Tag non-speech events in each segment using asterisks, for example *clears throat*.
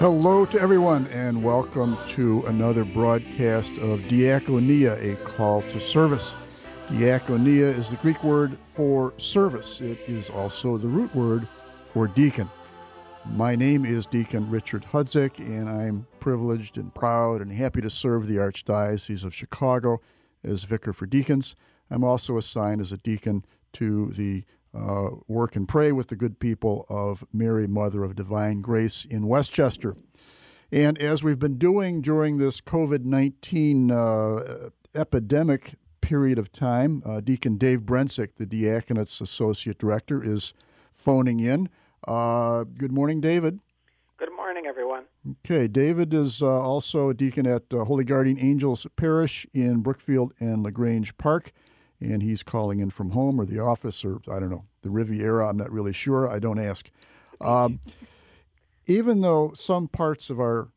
Hello to everyone, and welcome to another broadcast of Diakonia, a call to service. Diakonia is the Greek word for service, it is also the root word for deacon. My name is Deacon Richard Hudzik, and I'm privileged and proud and happy to serve the Archdiocese of Chicago as vicar for deacons. I'm also assigned as a deacon to the uh, work and pray with the good people of Mary, Mother of Divine Grace in Westchester. And as we've been doing during this COVID 19 uh, epidemic period of time, uh, Deacon Dave Brensick, the Diaconate's Associate Director, is phoning in. Uh, good morning, David. Good morning, everyone. Okay, David is uh, also a deacon at uh, Holy Guardian Angels Parish in Brookfield and LaGrange Park and he's calling in from home or the office or I don't know the Riviera. I'm not really sure. I don't ask. Um, *laughs* even though some parts of our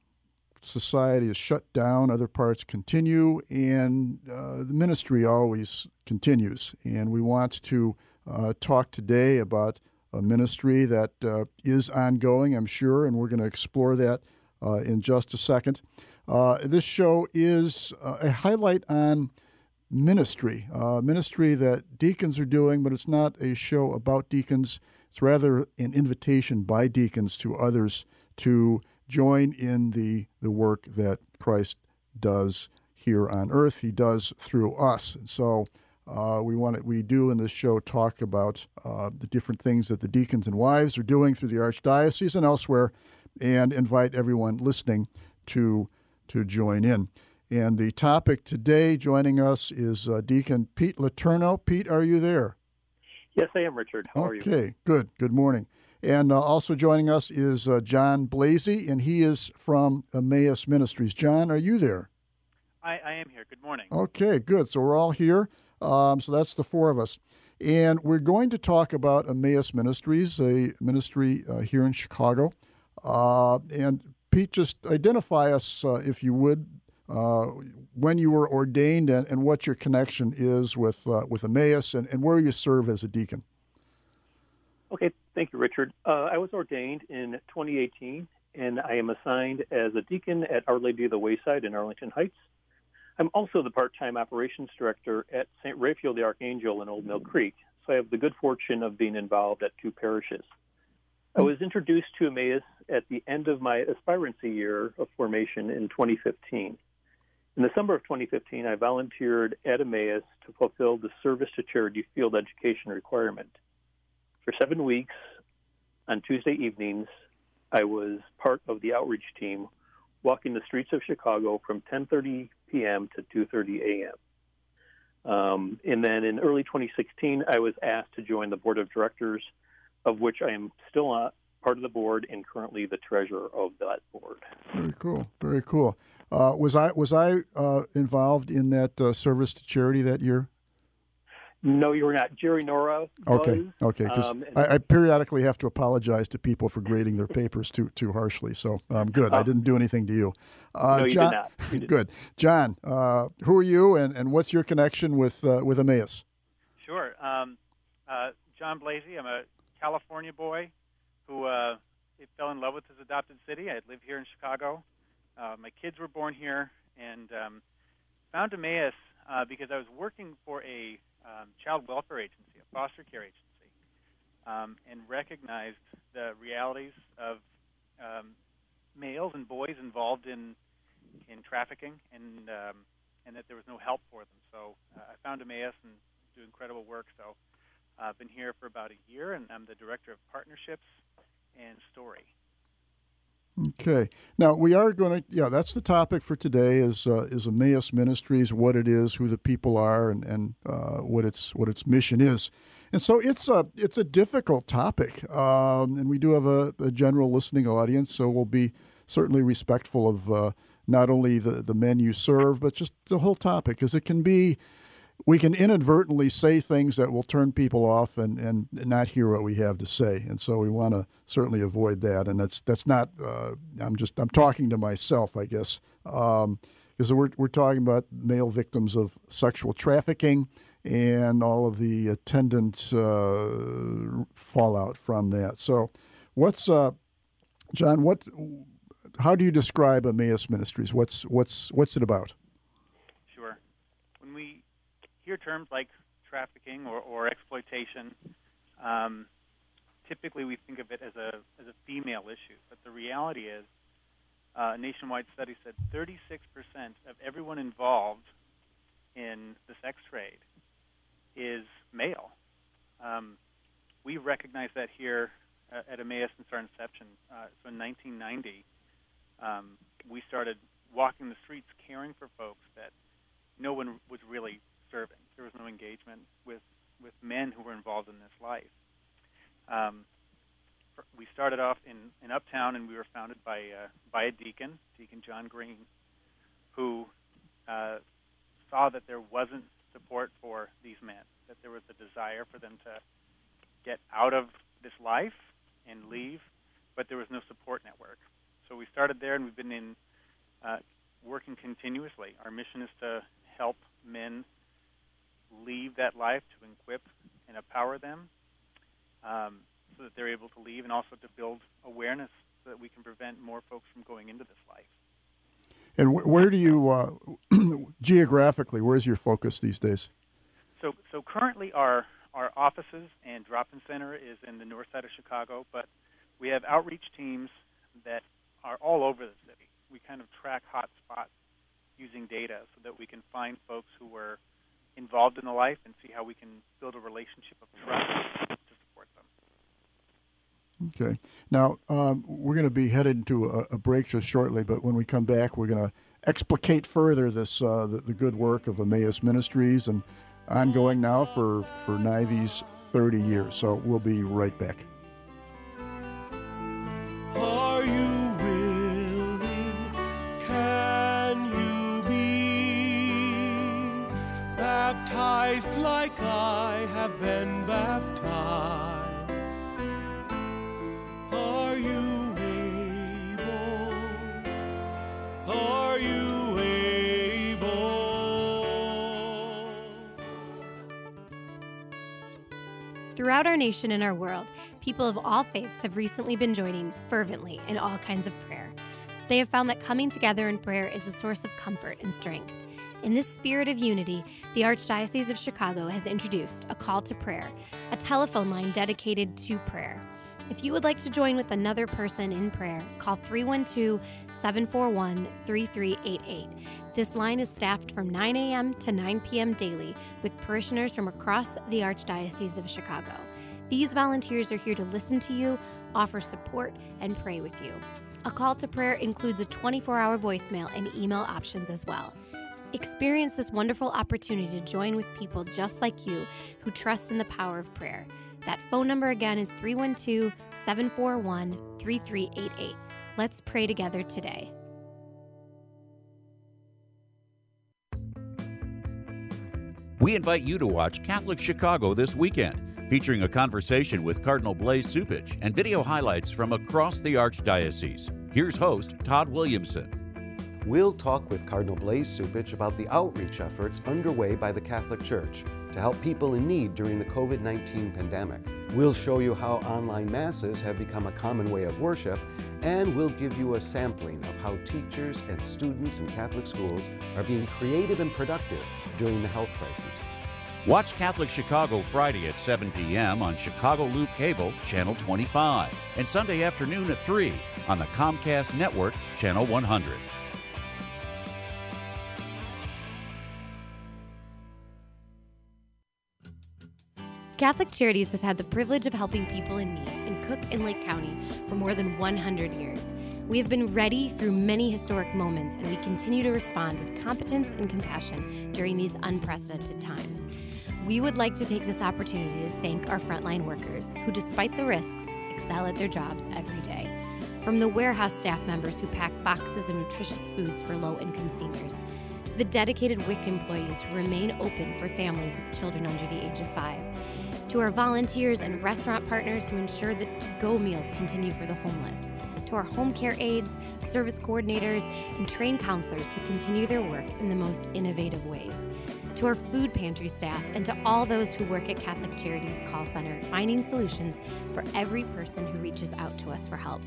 society is shut down, other parts continue, and uh, the ministry always continues. And we want to uh, talk today about a ministry that uh, is ongoing, I'm sure, and we're going to explore that uh, in just a second. Uh, this show is uh, a highlight on ministry, uh, ministry that deacons are doing, but it's not a show about deacons. It's rather an invitation by deacons to others to join in the, the work that Christ does here on earth. He does through us. And so uh, we want to, we do in this show talk about uh, the different things that the deacons and wives are doing through the archdiocese and elsewhere, and invite everyone listening to to join in. And the topic today joining us is uh, Deacon Pete Letourneau. Pete, are you there? Yes, I am, Richard. How okay, are you? Okay, good. Good morning. And uh, also joining us is uh, John Blasey, and he is from Emmaus Ministries. John, are you there? I, I am here. Good morning. Okay, good. So we're all here. Um, so that's the four of us. And we're going to talk about Emmaus Ministries, a ministry uh, here in Chicago. Uh, and Pete, just identify us, uh, if you would, uh, when you were ordained and, and what your connection is with uh, with Emmaus and, and where you serve as a deacon. Okay, thank you, Richard. Uh, I was ordained in 2018, and I am assigned as a deacon at Our Lady of the Wayside in Arlington Heights. I'm also the part-time operations director at St. Raphael the Archangel in Old Mill Creek, so I have the good fortune of being involved at two parishes. I was introduced to Emmaus at the end of my aspirancy year of formation in 2015. In the summer of 2015, I volunteered at Emmaus to fulfill the service to charity field education requirement. For seven weeks, on Tuesday evenings, I was part of the outreach team, walking the streets of Chicago from 10:30 p.m. to 2:30 a.m. Um, and then in early 2016, I was asked to join the board of directors, of which I am still a part of the board and currently the treasurer of that board. Very cool. Very cool. Uh, was I was I uh, involved in that uh, service to charity that year? No, you were not. Jerry Nora. Okay, okay. Because um, I, I, periodically have to apologize to people for grading their papers too too harshly. So um, good. I oh. didn't do anything to you. Uh, no, you John, did *laughs* not. good, John. Uh, who are you, and, and what's your connection with uh, with Emmaus? Sure. Um, John Blasey. I'm a California boy who fell in love with his adopted city. I live here in Chicago. Uh, my kids were born here, and um, found Emmaus uh, because I was working for a um, child welfare agency, a foster care agency, um, and recognized the realities of um, males and boys involved in in trafficking, and um, and that there was no help for them. So uh, I found Emmaus and do incredible work. So I've been here for about a year, and I'm the director of partnerships and story. Okay. Now we are going to. Yeah, that's the topic for today. Is uh, is Emmaus Ministries what it is, who the people are, and and uh, what its what its mission is. And so it's a it's a difficult topic, um, and we do have a, a, general listening audience, so we'll be certainly respectful of uh, not only the the men you serve, but just the whole topic, because it can be we can inadvertently say things that will turn people off and, and not hear what we have to say. And so we want to certainly avoid that. And that's that's not. Uh, I'm just I'm talking to myself, I guess, because um, we're we're talking about male victims of sexual trafficking and all of the attendant uh, fallout from that. So, what's uh, John? What? How do you describe Emmaus Ministries? What's what's what's it about? Hear terms like trafficking or, or exploitation, um, typically we think of it as a as a female issue. But the reality is, uh, a nationwide study said 36% of everyone involved in the sex trade is male. Um, we recognize that here uh, at Emmaus since our inception. Uh, so in 1990, um, we started walking the streets caring for folks that no one was really serving. There was no engagement with, with men who were involved in this life. Um, we started off in, in Uptown, and we were founded by uh, by a deacon, Deacon John Green, who uh, saw that there wasn't support for these men, that there was a desire for them to get out of this life and leave, but there was no support network. So we started there, and we've been in uh, working continuously. Our mission is to leave that life, to equip and empower them, um, so that they're able to leave, and also to build awareness so that we can prevent more folks from going into this life. And wh- where do you, uh, *clears throat* geographically, where's your focus these days? So, so currently our our offices and drop-in center is in the north side of Chicago, but we have outreach teams that are all over the city. We kind of track hot spots using data so that we can find folks who were involved in the life and see how we can build a relationship of trust to support them. Okay. Now, um, we're going to be headed into a, a, break just shortly, but when we come back, we're going to explicate further this uh, the, the, good work of Emmaus Ministries and ongoing now for, for these 30 years. So we'll be right back. Our nation and our world, people of all faiths have recently been joining fervently in all kinds of prayer. They have found that coming together in prayer is a source of comfort and strength. In this spirit of unity, the Archdiocese of Chicago has introduced a call to prayer, a telephone line dedicated to prayer. If you would like to join with another person in prayer, call 312 741 3388. This line is staffed from 9 a.m. to 9 p.m. daily with parishioners from across the Archdiocese of Chicago. These volunteers are here to listen to you, offer support, and pray with you. A call to prayer includes a 24 hour voicemail and email options as well. Experience this wonderful opportunity to join with people just like you who trust in the power of prayer. That phone number again is 312 741 3388. Let's pray together today. We invite you to watch Catholic Chicago this weekend, featuring a conversation with Cardinal Blase Cupich and video highlights from across the Archdiocese. Here's host Todd Williamson. We'll talk with Cardinal Blase Cupich about the outreach efforts underway by the Catholic Church to help people in need during the COVID 19 pandemic. We'll show you how online masses have become a common way of worship, and we'll give you a sampling of how teachers and students in Catholic schools are being creative and productive during the health crisis. Watch Catholic Chicago Friday at 7 p.m. on Chicago Loop Cable, Channel 25, and Sunday afternoon at 3 on the Comcast Network, Channel 100. Catholic Charities has had the privilege of helping people in need in Cook and Lake County for more than 100 years. We have been ready through many historic moments, and we continue to respond with competence and compassion during these unprecedented times. We would like to take this opportunity to thank our frontline workers who, despite the risks, excel at their jobs every day. From the warehouse staff members who pack boxes of nutritious foods for low income seniors, to the dedicated WIC employees who remain open for families with children under the age of five, to our volunteers and restaurant partners who ensure that to go meals continue for the homeless, to our home care aides, service coordinators, and trained counselors who continue their work in the most innovative ways to our food pantry staff, and to all those who work at Catholic Charities Call Center, finding solutions for every person who reaches out to us for help.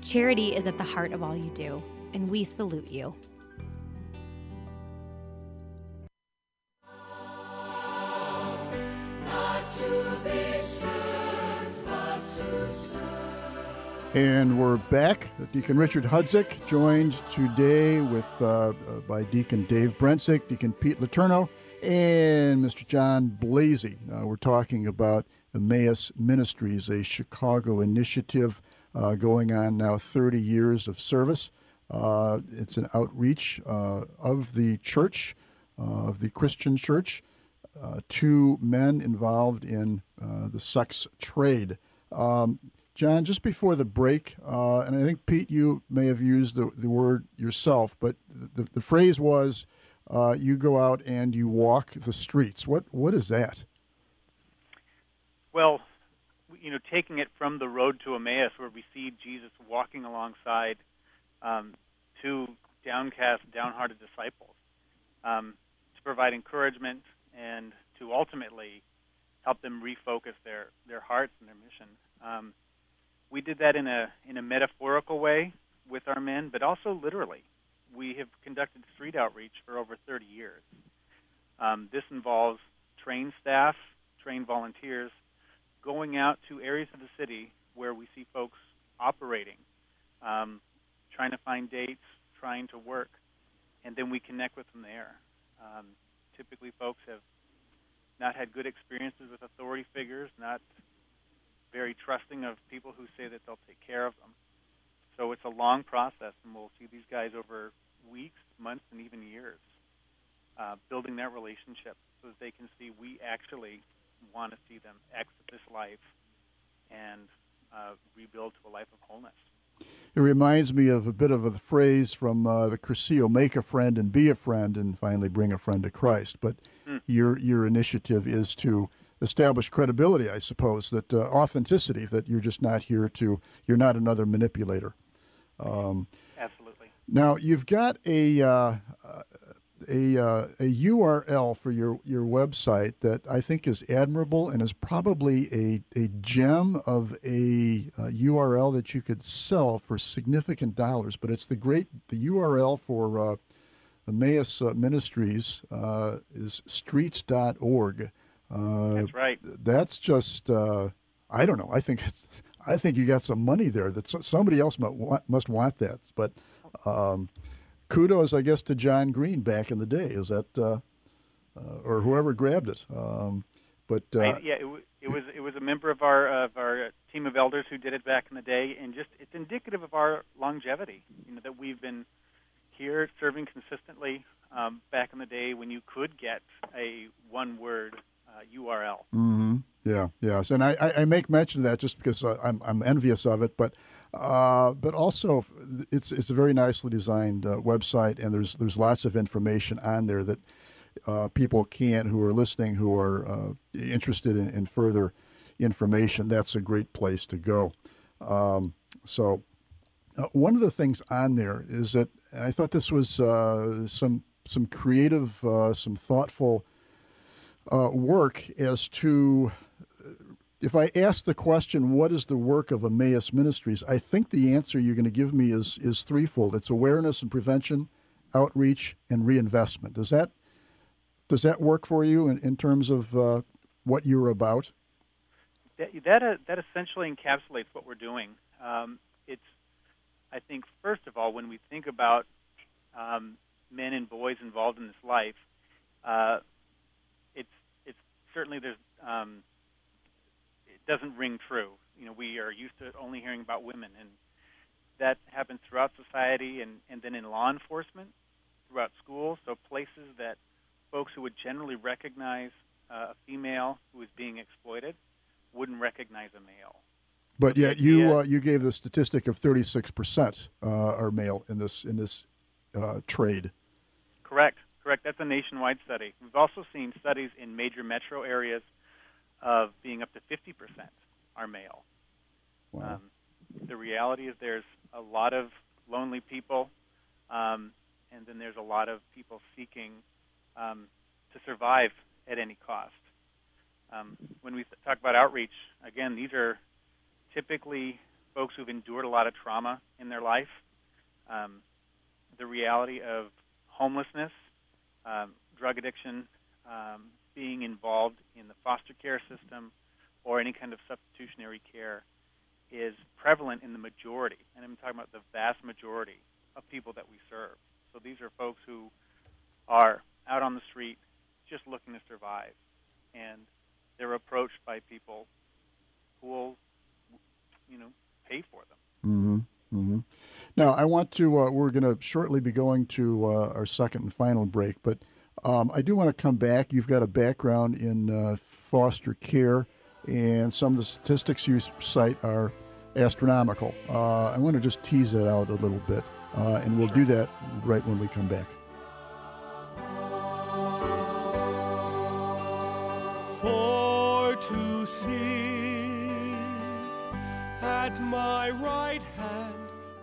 Charity is at the heart of all you do, and we salute you. And we're back. Deacon Richard Hudzik joined today with uh, by Deacon Dave Brentzik, Deacon Pete Letourneau, and Mr. John Blasey. Uh, we're talking about Emmaus Ministries, a Chicago initiative uh, going on now 30 years of service. Uh, it's an outreach uh, of the church, of the Christian church, to men involved in the sex trade. Um, John, just before the break, uh, and I think Pete, you may have used the, the word yourself, but the, the phrase was uh, you go out and you walk the streets. What what is that? Well, you know, taking it from the road to Emmaus, where we see Jesus walking alongside um, two downcast, downhearted disciples, um, to provide encouragement and to ultimately help them refocus their their hearts and their mission. Um, we did that in a in a metaphorical way with our men, but also literally. We have conducted street outreach for over 30 years. Um, this involves trained staff, trained volunteers, going out to areas of the city where we see folks operating, um, trying to find dates, trying to work, and then we connect with them there. Um, typically, folks have not had good experiences with authority figures, not very trusting of people who say that they'll take care of them. So it's a long process, and we'll see these guys over weeks, months, and even years, uh, building that relationship so that they can see we actually want to see them exit this life and uh, rebuild to a life of wholeness. It reminds me of a bit of a phrase from uh, the Cursillo: "Make a friend and be a friend, and finally bring a friend to Christ." But mm. your your initiative is to establish credibility, I suppose, that uh, authenticity, that you're just not here to, you're not another manipulator. Um, Absolutely. Now, you've got a, uh, a, uh, a URL for your, your website that I think is admirable and is probably a, a gem of a URL uh, that you could sell for significant dollars. But it's the great, the URL for uh, Emmaus uh, Ministries is streets.org. Uh, that's right. That's just uh, I don't know. I think I think you got some money there. That somebody else must want, must want that. But um, kudos, I guess, to John Green back in the day. Is that uh, uh or whoever grabbed it? Um, but uh, I, yeah, it, it, was it was a member of our of our team of elders who did it back in the day, and just it's indicative of our longevity. You know that we've been here serving consistently um, back in the day when you could get a one word URL. Uh, mm-hmm. Yeah, yes, and I, I make mention of that just because uh, I'm, I'm envious of it, but uh, but also it's it's a very nicely designed uh, website, and there's there's lots of information on there that uh, people can who are listening who are uh, interested in, in, further information. That's a great place to go. Um, so one of the things on there is that I thought this was some some creative, some thoughtful uh, work as to if I ask the question, what is the work of Emmaus Ministries? I think the answer you're going to give me is is threefold. It's awareness and prevention, outreach, and reinvestment. Does that does that work for you in, in terms of uh, what you're about? That that, uh, that essentially encapsulates what we're doing. Um, it's I think first of all, when we think about um, men and boys involved in this life, uh, certainly there's um, doesn't ring true. You know, we are used to only hearing about women, and that happens throughout society and, and then in law enforcement, throughout schools. So places that folks who would generally recognize uh, a female who is being exploited wouldn't recognize a male. But yet you uh, you gave the statistic of 36 percent uh, are male in this in this uh, trade. Correct, correct. That's a nationwide study. We've also seen studies in major metro areas of being up to 50 percent are male. Wow. Um, the reality is there's a lot of lonely people, um, and then there's a lot of people seeking um, to survive at any cost. Um, when we talk about outreach, again, these are typically folks who've endured a lot of trauma in their life. Um, the reality of homelessness, um, drug addiction, um, being involved in the foster care system, or any kind of substitutionary care is prevalent in the majority, and I'm talking about the vast majority of people that we serve. So these are folks who are out on the street just looking to survive, and they're approached by people who will, you know, pay for them. Mm-hmm. Mm-hmm. Now, I want to. Uh, we're going to shortly be going to uh, our second and final break, but um, I do want to come back. You've got a background in uh, foster care, and some of the statistics you cite are astronomical. Uh, I want to just tease that out a little bit, uh, and we'll do that right when we come back. For to sit at my right hand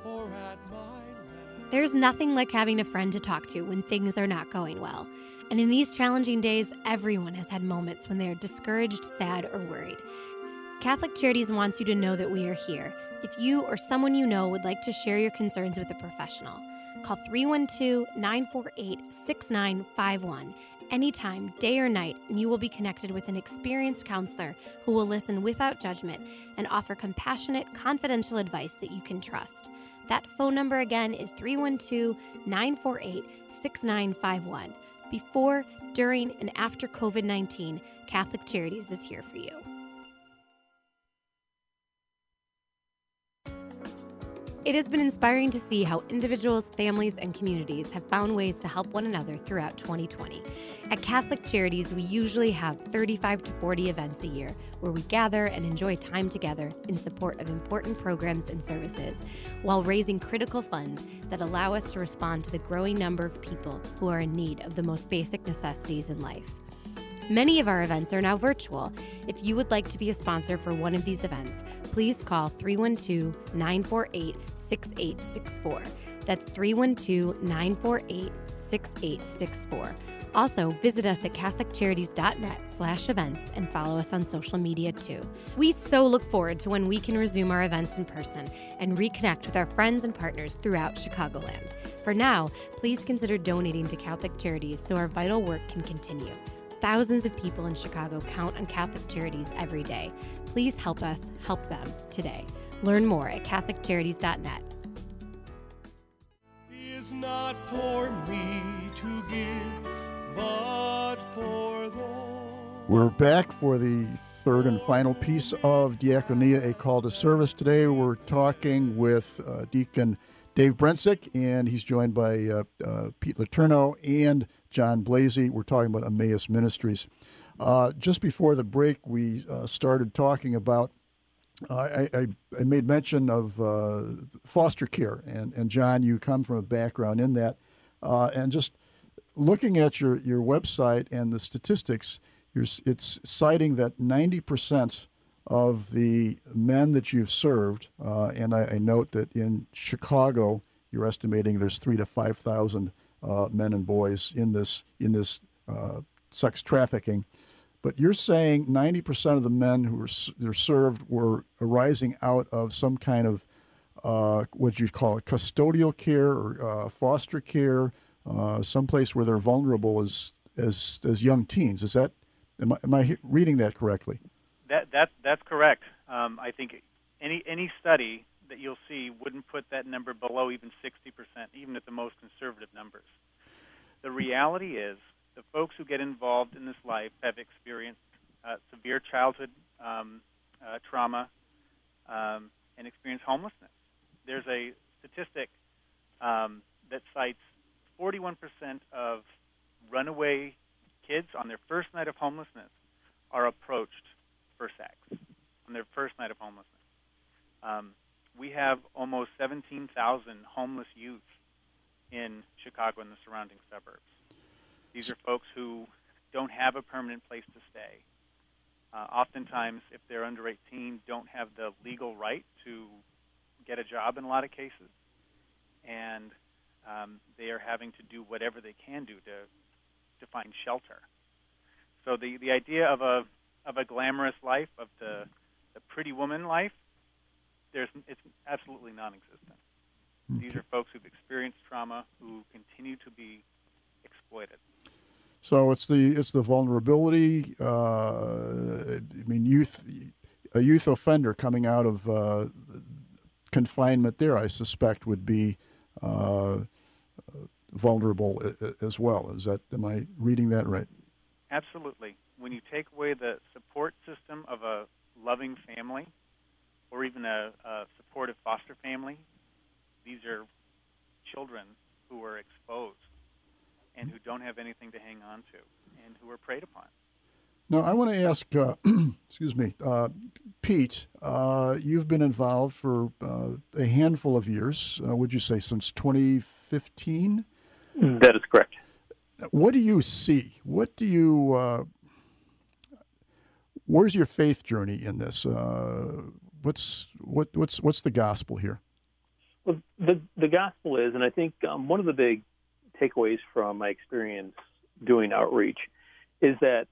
or at my left. There's nothing like having a friend to talk to when things are not going well. And in these challenging days, everyone has had moments when they are discouraged, sad, or worried. Catholic Charities wants you to know that we are here. If you or someone you know would like to share your concerns with a professional, call 312 948 6951 anytime, day or night, and you will be connected with an experienced counselor who will listen without judgment and offer compassionate, confidential advice that you can trust. That phone number again is 312 948 6951. Before, during, and after COVID 19, Catholic Charities is here for you. It has been inspiring to see how individuals, families, and communities have found ways to help one another throughout 2020. At Catholic Charities, we usually have 35 to 40 events a year where we gather and enjoy time together in support of important programs and services while raising critical funds that allow us to respond to the growing number of people who are in need of the most basic necessities in life. Many of our events are now virtual. If you would like to be a sponsor for one of these events, please call 312 948 6864. That's 312 948 6864. Also, visit us at catholiccharities.net slash events and follow us on social media too. We so look forward to when we can resume our events in person and reconnect with our friends and partners throughout Chicagoland. For now, please consider donating to Catholic Charities so our vital work can continue. Thousands of people in Chicago count on Catholic Charities every day. Please help us help them today. Learn more at CatholicCharities.net. is not for me to give, but for those. We're back for the third and final piece of Diakonia, a call to service. Today we're talking with uh, Deacon Dave Brentzick, and he's joined by uh, uh, Pete Letourneau and John Blasey. We're talking about Emmaus Ministries. Uh, just before the break, we uh, started talking about. Uh, I, I, I made mention of uh, foster care, and, and John, you come from a background in that, uh, and just looking at your, your website and the statistics, it's citing that 90% of the men that you've served, and I, I note that in Chicago, you're estimating there's three to 5,000 uh, men and boys in this, in this uh, sex trafficking. But you're saying 90% of the men who were served were arising out of some kind of uh, what you call it, custodial care or uh, foster care, uh, someplace where they're vulnerable as as as young teens. Is that am I, am I reading that correctly? That that that's correct. Um, I think any any study that you'll see wouldn't put that number below even 60%, even at the most conservative numbers. The reality is, the folks who get involved in this life have experienced uh, severe childhood um, uh, trauma um, and experience homelessness. There's a statistic um, that cites 41% of runaway kids on their first night of homelessness are approached for sex on their first night of homelessness. Um, we have almost 17,000 homeless youth in Chicago and the surrounding suburbs. These are folks who don't have a permanent place to stay. Uh, oftentimes, if they're under 18, don't have the legal right to get a job in a lot of cases, and um, they are having to do whatever they can do to to find shelter. So the the idea of a of a glamorous life, of the the pretty woman life, there's it's absolutely non-existent. Okay. These are folks who've experienced trauma who continue to be exploited. So it's the it's the vulnerability. Uh, I mean, youth, a youth offender coming out of uh, confinement there, I suspect, would be uh, vulnerable as well. Is that am I reading that right? Absolutely. When you take away the support system of a loving family, or even a, a supportive foster family, these are children who are exposed and who don't have anything to hang on to and who are preyed upon. Now, I want to ask, uh, *clears throat* excuse me, uh, Pete, uh, you've been involved for uh, a handful of years, uh, would you say, since 2015? That is correct. What do you see? What do you, uh, where's your faith journey in this? What's, what, what's, what's the gospel here? Well, the, the gospel is, and I think um, one of the big takeaways from my experience doing outreach is that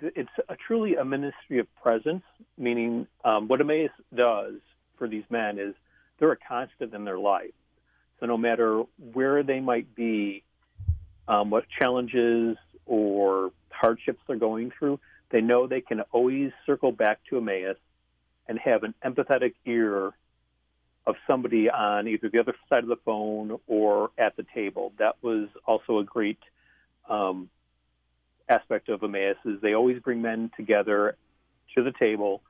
it's a, truly a ministry of presence, meaning um, what Emmaus does for these men is they're a constant in their life. So no matter where they might be, um, what challenges or hardships they're going through, they know they can always circle back to Emmaus and have an empathetic ear of somebody on either the other side of the phone or at the table. That was also a great um, aspect of Emmaus is they always bring men together to the table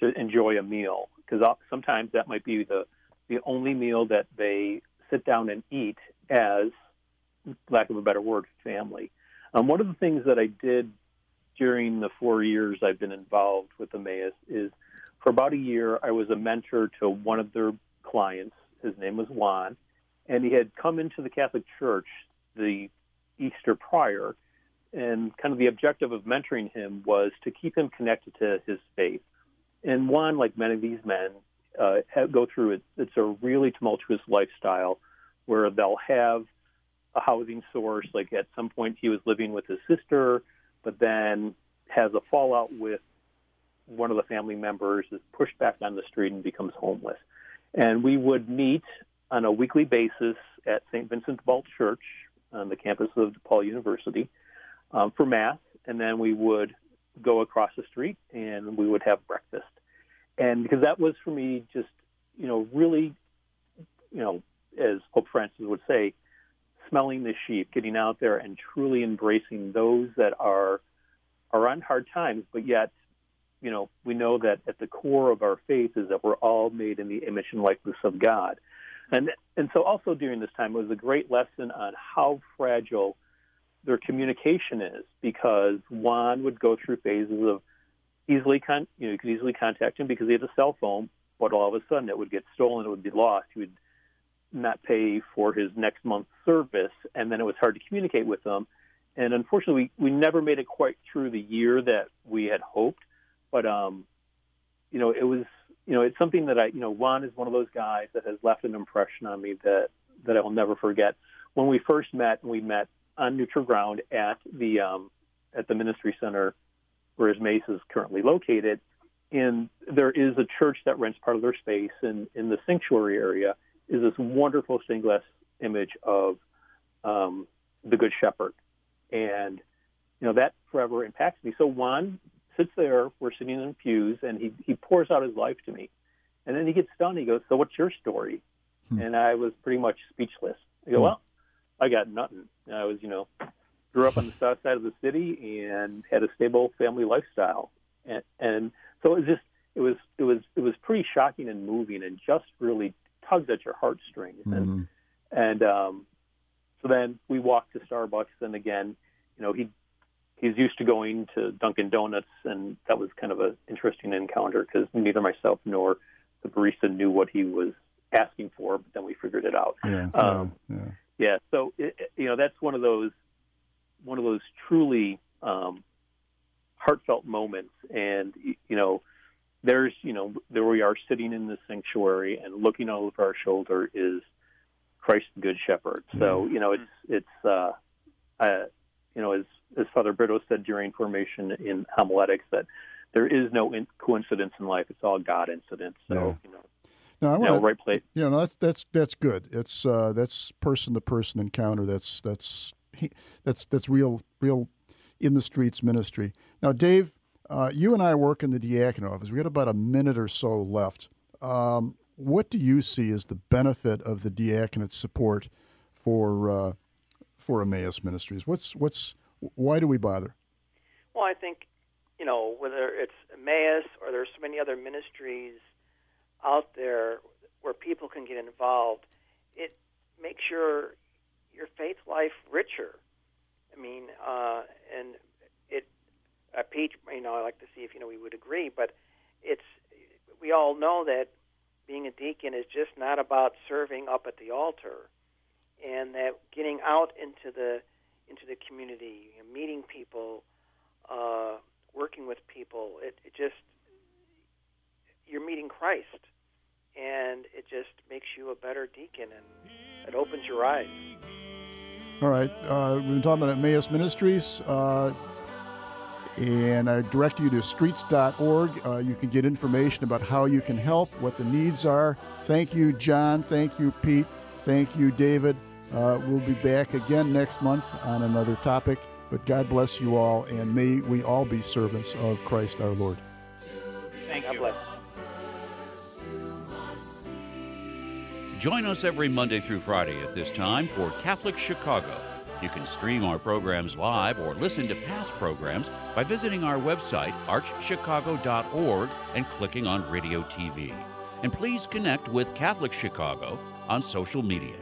to enjoy a meal because sometimes that might be the the only meal that they sit down and eat as lack of a better word family. Um, one of the things that I did during the four years I've been involved with Emmaus is for about a year I was a mentor to one of their clients. His name was Juan, and he had come into the Catholic Church the Easter prior, and kind of the objective of mentoring him was to keep him connected to his faith. And Juan, like many of these men, uh, have, go through it. It's a really tumultuous lifestyle where they'll have a housing source. Like at some point, he was living with his sister, but then has a fallout with one of the family members, is pushed back down the street and becomes homeless. And we would meet on a weekly basis at St. Vincent de Paul Church on the campus of DePaul University um, for Mass. And then we would go across the street and we would have breakfast. And because that was for me just, you know, really, you know, as Pope Francis would say, smelling the sheep, getting out there and truly embracing those that are are on hard times, but yet you know, we know that at the core of our faith is that we're all made in the image and likeness of God. And and so also during this time it was a great lesson on how fragile their communication is because Juan would go through phases of easily con- you know you could easily contact him because he had a cell phone, but all of a sudden it would get stolen, it would be lost. He would not pay for his next month's service, and then it was hard to communicate with them. And unfortunately, we, we never made it quite through the year that we had hoped. But um, you know, it was you know, it's something that I you know, Juan is one of those guys that has left an impression on me that that I will never forget. When we first met, we met on neutral ground at the um, at the ministry center where Emmaus is currently located. And there is a church that rents part of their space, and in the sanctuary area is this wonderful stained glass image of um, the Good Shepherd, and you know that forever impacts me. So Juan sits there. We're sitting in pews, and he he pours out his life to me, and then he gets done. He goes, "So what's your story?" Hmm. And I was pretty much speechless. I go, hmm. "Well, I got nothing. I was, you know, grew up on the south side of the city and had a stable family lifestyle, and, and so it was just it was it was it was pretty shocking and moving, and just really tugged at your heartstrings. And Mhm. and um, so then we walked to Starbucks, and again, you know, he he's used to going to Dunkin' Donuts, and that was kind of an interesting encounter because neither myself nor the barista knew what he was asking for, but then we figured it out. Yeah. Um, yeah. yeah. Yeah, so it, it- you know that's one of those one of those truly um, heartfelt moments, and you know there's you know there we are sitting in the sanctuary and looking over our shoulder is Christ the Good Shepherd. So you know it's it's uh, uh, you know as as Father Brito said during formation in homiletics that there is no in- coincidence in life; it's all God incidents. So Yeah. you know, No, I you know, want right place. Yeah, no, that's that's that's good. It's uh, that's person to person encounter. That's that's he, that's that's real real in the streets ministry. Now, Dave, uh, you and I work in the diaconate office. We got about a minute or so left. Um, what do you see as the benefit of the diaconate support for uh, for Emmaus Ministries? What's what's why do we bother? Well, I think, you know, whether it's Emmaus or there's so many other ministries out there where people can get involved, it makes your your faith life richer. I mean, uh, and it, uh, Pete, you know, I like to see if you know we would agree, but it's we all know that being a deacon is just not about serving up at the altar, and that getting out into the into the community, you know, meeting people, uh, working with people. It, it just you're meeting Christ, and it just makes you a better deacon, and it opens your eyes. All right, uh, we've been talking about Emmaus Ministries, uh, and I direct you to streets.org. Uh, you can get information about how you can help, what the needs are. Thank you, John. Thank you, Pete. Thank you, David. Uh, we'll be back again next month on another topic. But God bless you all, and may we all be servants of Christ our Lord. Thank God you. bless. Join us every Monday through Friday at this time for Catholic Chicago. You can stream our programs live or listen to past programs by visiting our website, archchicago.org, and clicking on Radio TV. And please connect with Catholic Chicago on social media.